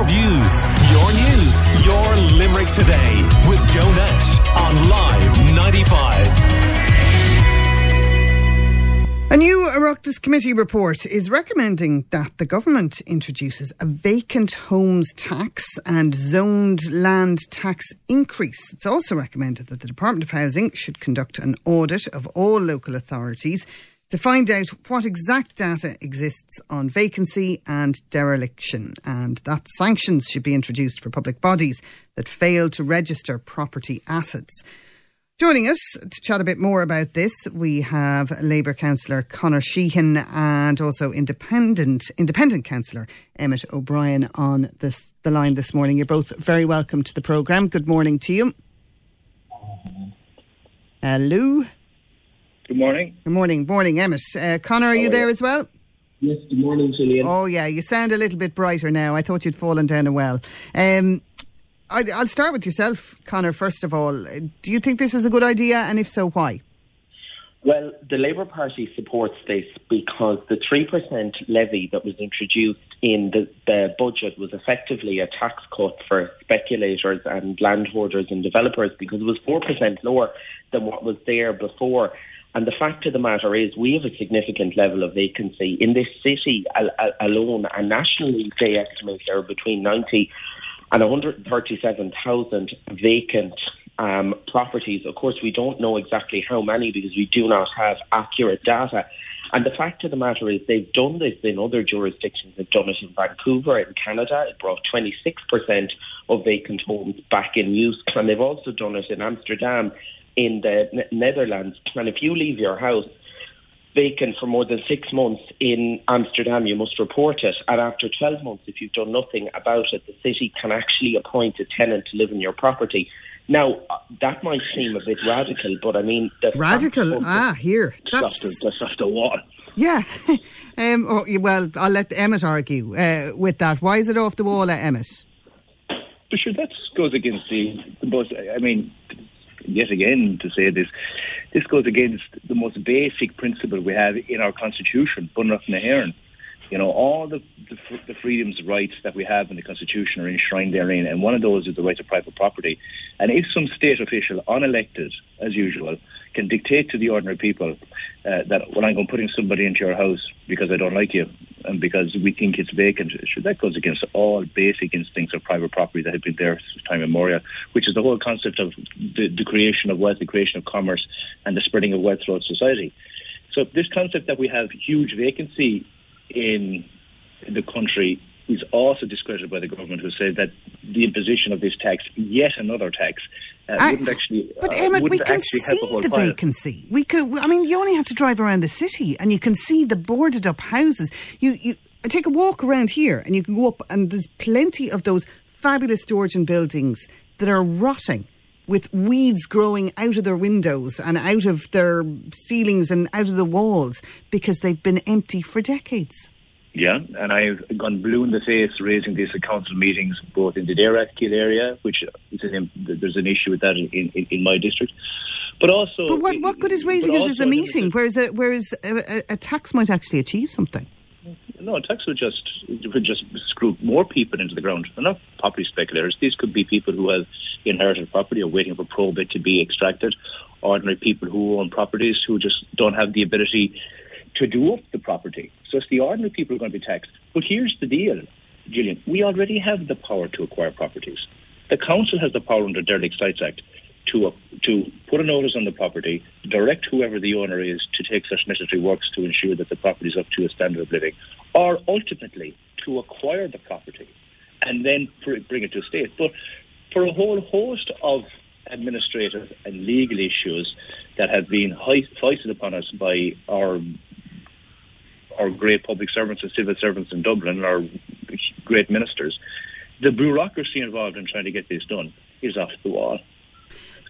your views, your news, your Limerick today with Joe Nash on Live 95. A new Oireachtas committee report is recommending that the government introduces a vacant homes tax and zoned land tax increase. It's also recommended that the Department of Housing should conduct an audit of all local authorities to find out what exact data exists on vacancy and dereliction, and that sanctions should be introduced for public bodies that fail to register property assets. Joining us to chat a bit more about this, we have Labour councillor Conor Sheehan and also independent independent councillor Emmett O'Brien on this, the line this morning. You're both very welcome to the programme. Good morning to you. Hello. Good morning. Good morning. Morning, Emmett. Uh, Conor, are you there as well? Yes, good morning, Gillian. Oh, yeah, you sound a little bit brighter now. I thought you'd fallen down a well. Um, I, I'll start with yourself, Conor, first of all. Do you think this is a good idea, and if so, why? Well, the Labour Party supports this because the 3% levy that was introduced in the, the, budget was effectively a tax cut for speculators and landholders and developers because it was 4% lower than what was there before. And the fact of the matter is, we have a significant level of vacancy in this city al- al- alone, and nationally, they estimate there are between 90 and 137,000 vacant um, properties. Of course, we don't know exactly how many because we do not have accurate data. And the fact of the matter is, they've done this in other jurisdictions. They've done it in Vancouver, in Canada. It brought 26% of vacant homes back in use. And they've also done it in Amsterdam, in the Netherlands. And if you leave your house vacant for more than six months in Amsterdam, you must report it. And after 12 months, if you've done nothing about it, the city can actually appoint a tenant to live in your property. Now, that might seem a bit radical, but I mean... Radical? Ah, here. That's, that's off the wall. Yeah. um, oh, well, I'll let Emmett argue uh, with that. Why is it off the wall, uh, Emmett? But sure, that goes against the, the bus. I mean, yet again to say this, this goes against the most basic principle we have in our constitution, Bunreacht na hÉireann. You know, all the, the, the freedoms, rights that we have in the Constitution are enshrined therein, and one of those is the right to private property. And if some state official, unelected as usual, can dictate to the ordinary people uh, that well, I'm going to put somebody into your house because I don't like you because we think it's vacant, that goes against all basic instincts of private property that have been there since time immemorial, which is the whole concept of the, the creation of wealth, the creation of commerce, and the spreading of wealth throughout society. So this concept that we have huge vacancy in the country is also discredited by the government, who said that the imposition of this tax, yet another tax, uh, I, wouldn't actually. But uh, Emmett, we can see the, the vacancy. We could. I mean, you only have to drive around the city, and you can see the boarded up houses. You you take a walk around here, and you can go up, and there's plenty of those fabulous Georgian buildings that are rotting with weeds growing out of their windows and out of their ceilings and out of the walls because they've been empty for decades. Yeah, and I've gone blue in the face raising this at council meetings, both in the Daraskill area, which is an, there's an issue with that in, in, in, my district, but also. But what, what good is raising it as a meeting, whereas a, whereas a, a, tax might actually achieve something? No, a tax would just would just screw more people into the ground. They're not property speculators. These could be people who have inherited property or waiting for probate to be extracted. Ordinary people who own properties who just don't have the ability to do up the property. So it's the ordinary people who are going to be taxed. But here's the deal, Gillian. We already have the power to acquire properties. The council has the power under the Derelict Sites Act to uh, to put a notice on the property, direct whoever the owner is to take such necessary works to ensure that the property is up to a standard of living, or ultimately to acquire the property and then bring it to state. But for a whole host of administrative and legal issues that have been foisted upon us by our our great public servants and civil servants in Dublin, our great ministers, the bureaucracy involved in trying to get this done is off the wall.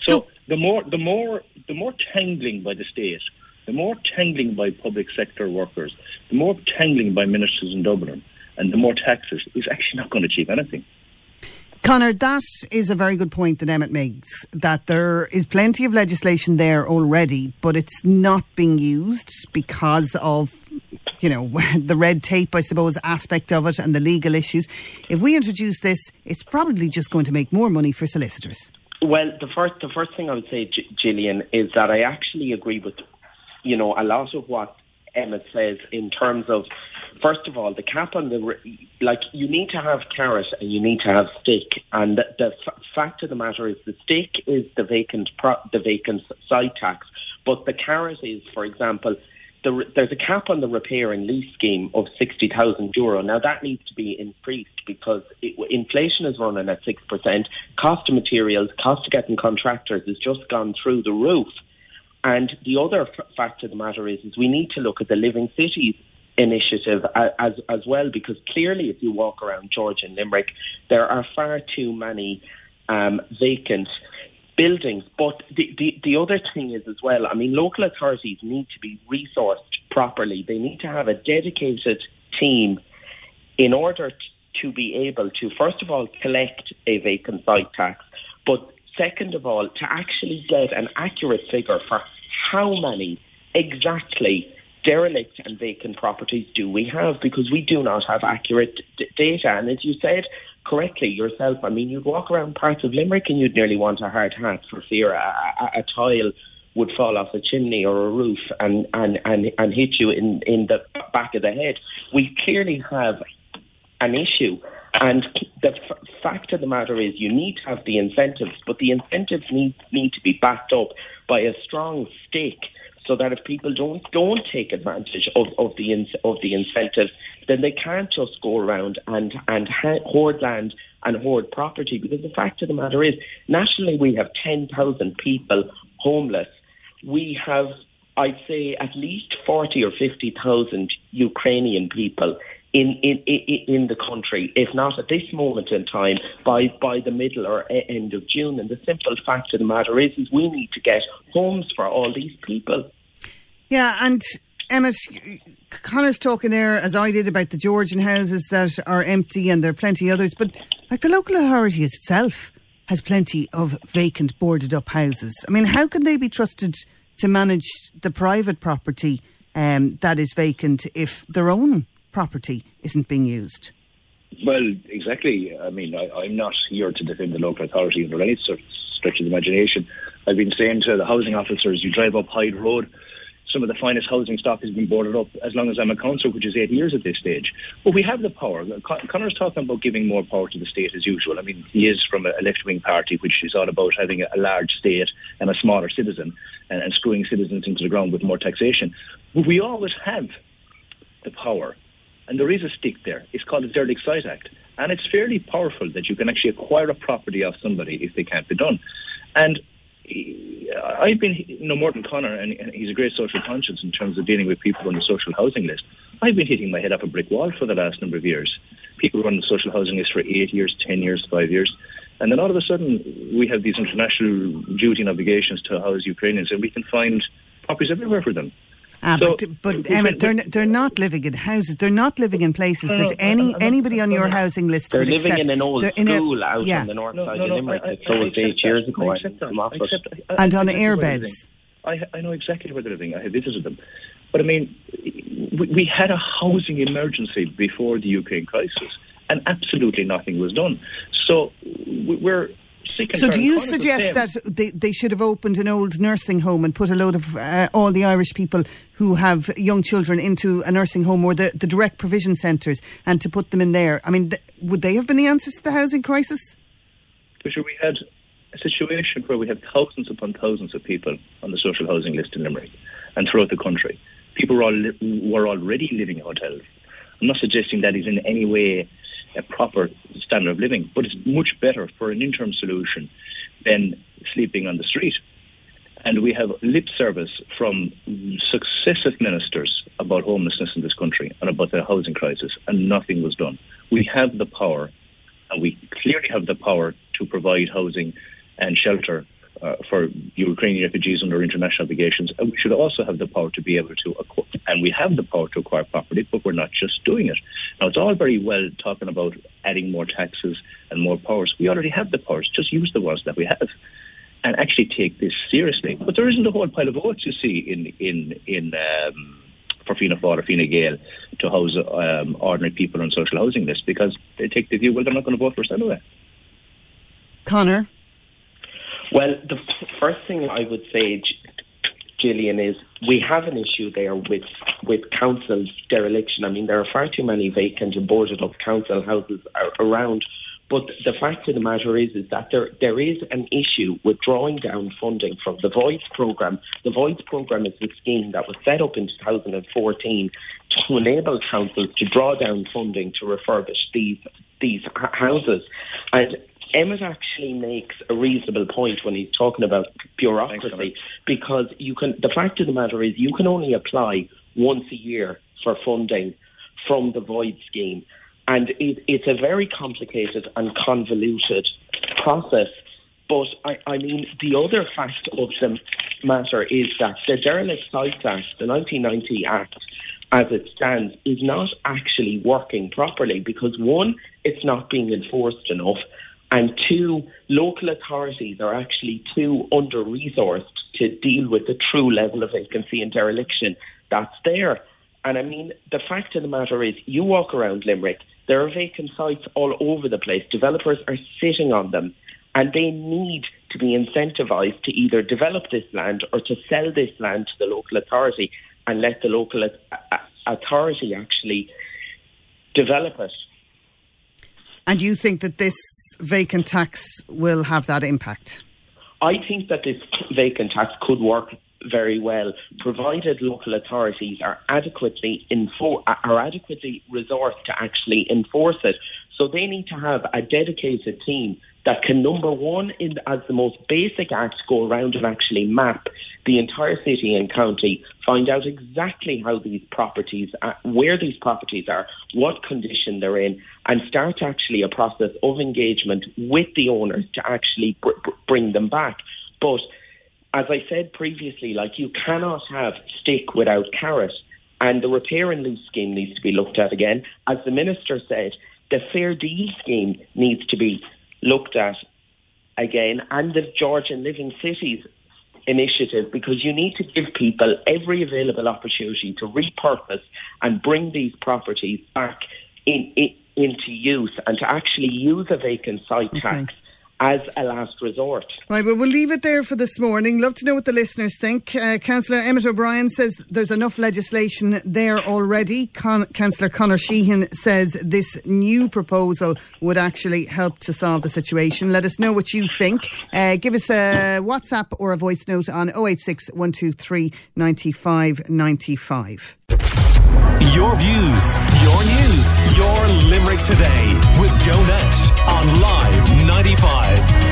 So, so the more the more the more tangling by the state, the more tangling by public sector workers, the more tangling by ministers in Dublin, and the more taxes is actually not going to achieve anything. Conor, that is a very good point that Emmett makes, that there is plenty of legislation there already, but it's not being used because of you know, the red tape, I suppose, aspect of it and the legal issues. If we introduce this, it's probably just going to make more money for solicitors. Well, the first the first thing I would say, G- Gillian, is that I actually agree with, you know, a lot of what Emma says in terms of, first of all, the cap on the like you need to have carrot and you need to have stick, and the, the f- fact of the matter is the stick is the vacant pro- the vacant site tax, but the carrot is, for example, the, there's a cap on the repair and lease scheme of 60,000 euro. Now that needs to be increased because it, inflation is running at 6%. Cost of materials, cost of getting contractors has just gone through the roof. And the other f- fact of the matter is, is we need to look at the Living Cities initiative as, as well because clearly if you walk around Georgian Limerick, there are far too many um, vacant buildings. But the, the, the other thing is as well, I mean, local authorities need to be resourced properly. They need to have a dedicated team in order to be able to, first of all, collect a vacant site tax, but second of all, to actually get an accurate figure for how many exactly derelict and vacant properties do we have because we do not have accurate d- data. And as you said, correctly yourself. I mean, you'd walk around parts of Limerick and you'd nearly want a hard hat for fear a, a, a tile would fall off a chimney or a roof and, and, and, and hit you in, in the back of the head. We clearly have an issue. And the f- fact of the matter is, you need to have the incentives, but the incentives need need to be backed up by a strong stake so that if people don't don't take advantage of, of the in, of the incentives, then they can't just go around and and hoard land and hoard property. Because the fact of the matter is, nationally we have ten thousand people homeless. We have, I'd say, at least forty or fifty thousand Ukrainian people in, in, in, in the country, if not at this moment in time, by, by the middle or end of June. And the simple fact of the matter is, is we need to get homes for all these people. Yeah, and Emmett, Conor's talking there, as I did, about the Georgian houses that are empty, and there are plenty others. But like the local authority itself has plenty of vacant, boarded up houses. I mean, how can they be trusted to manage the private property um, that is vacant if their own property isn't being used? Well, exactly. I mean, I, am not here to defend the local authority under any stretch of the imagination. I've been saying to the housing officers, you drive up Hyde Road, some of the finest housing stock has been boarded up as long as I'm a councillor, which is eight years at this stage. But we have the power. Con- Conor's talking about giving more power to the state as usual. I mean, he is from a left wing party, which is all about having a, large state and a smaller citizen and, and screwing citizens into the ground with more taxation. But we always have the power. And there is a stick there. It's called the Derelict Site Act. And it's fairly powerful that you can actually acquire a property off somebody if they can't be done. And Uh, I've been, you know, Morton Connor, and he's a great social conscience in terms of dealing with people on the social housing list. I've been hitting my head up a brick wall for the last number of years. People run the social housing list for eight years, ten years, five years. And then all of a sudden, we have these international duty and obligations to house Ukrainians, and we can find properties everywhere for them. Ah, so, but, but Emma, they're, they're not living in houses. They're not living in places that uh, any uh, uh, anybody on your housing list they're would living accept. in an old in school a, out yeah. on the north no, side no, no, of Limerick I, that sold eight years ago. I accept, and, I I, and on air beds. I, I know exactly where they're living. I have visited them. But I mean, we, we had a housing emergency before the Ukraine crisis, and absolutely nothing was done. So we're so, do you suggest that they, they should have opened an old nursing home and put a load of uh, all the Irish people who have young children into a nursing home or the, the direct provision centres and to put them in there? I mean, th- would they have been the answers to the housing crisis? Sure, we had a situation where we had thousands upon thousands of people on the social housing list in Limerick and throughout the country. People were, all li- were already living in hotels. I'm not suggesting that is in any way a proper standard of living, but it's much better for an interim solution than sleeping on the street. And we have lip service from successive ministers about homelessness in this country and about the housing crisis, and nothing was done. We have the power, and we clearly have the power to provide housing and shelter uh, for Ukrainian refugees under international obligations. And we should also have the power to be able to acquire, and we have the power to acquire property, but we're not just doing it. Now, it's all very well talking about adding more taxes and more powers. We already have the powers. Just use the ones that we have and actually take this seriously. But there isn't a whole pile of votes, you see, in, in, in, um, for Fianna Fáil or Fine Gael to house um, ordinary people on social housing list because they take the view, well, they're not going to vote for us anyway. Conor? Well, the first thing I would say, Gillian, is we have an issue there with with council dereliction. I mean, there are far too many vacant and boarded up council houses around. But the fact of the matter is, is that there there is an issue with drawing down funding from the Voids program. The Voids program is a scheme that was set up in 2014 to enable councils to draw down funding to refurbish these these houses. And Emmett actually makes a reasonable point when he's talking about bureaucracy because you can. The fact of the matter is, you can only apply once a year for funding from the void scheme, and it, it's a very complicated and convoluted process. But I, I mean, the other fact of the matter is that the Derelict Sites Act, the 1990 Act, as it stands, is not actually working properly because one, it's not being enforced enough. And two, local authorities are actually too under resourced to deal with the true level of vacancy and dereliction that's there. And I mean, the fact of the matter is, you walk around Limerick, there are vacant sites all over the place. Developers are sitting on them, and they need to be incentivised to either develop this land or to sell this land to the local authority and let the local authority actually develop it. And you think that this vacant tax will have that impact? I think that this vacant tax could work very well, provided local authorities are adequately infor- are adequately resourced to actually enforce it. So they need to have a dedicated team that can number one in as the most basic act go around and actually map the entire city and county, find out exactly how these properties, are, where these properties are, what condition they're in, and start actually a process of engagement with the owners to actually br- bring them back. But as I said previously, like you cannot have stick without carrot. And the repair and lease scheme needs to be looked at again. As the minister said, the fair deal scheme needs to be looked at again, and the Georgian Living Cities initiative because you need to give people every available opportunity to repurpose and bring these properties back in, in, into use and to actually use a vacant site okay. tax as a last resort. Right, well, we'll leave it there for this morning. Love to know what the listeners think. Uh, Councillor Emmett O'Brien says there's enough legislation there already. Con- Councillor Conor Sheehan says this new proposal would actually help to solve the situation. Let us know what you think. Uh, give us a WhatsApp or a voice note on 086 123 95 95. Your views, your news, your Limerick today with Joe Nash on Live 95.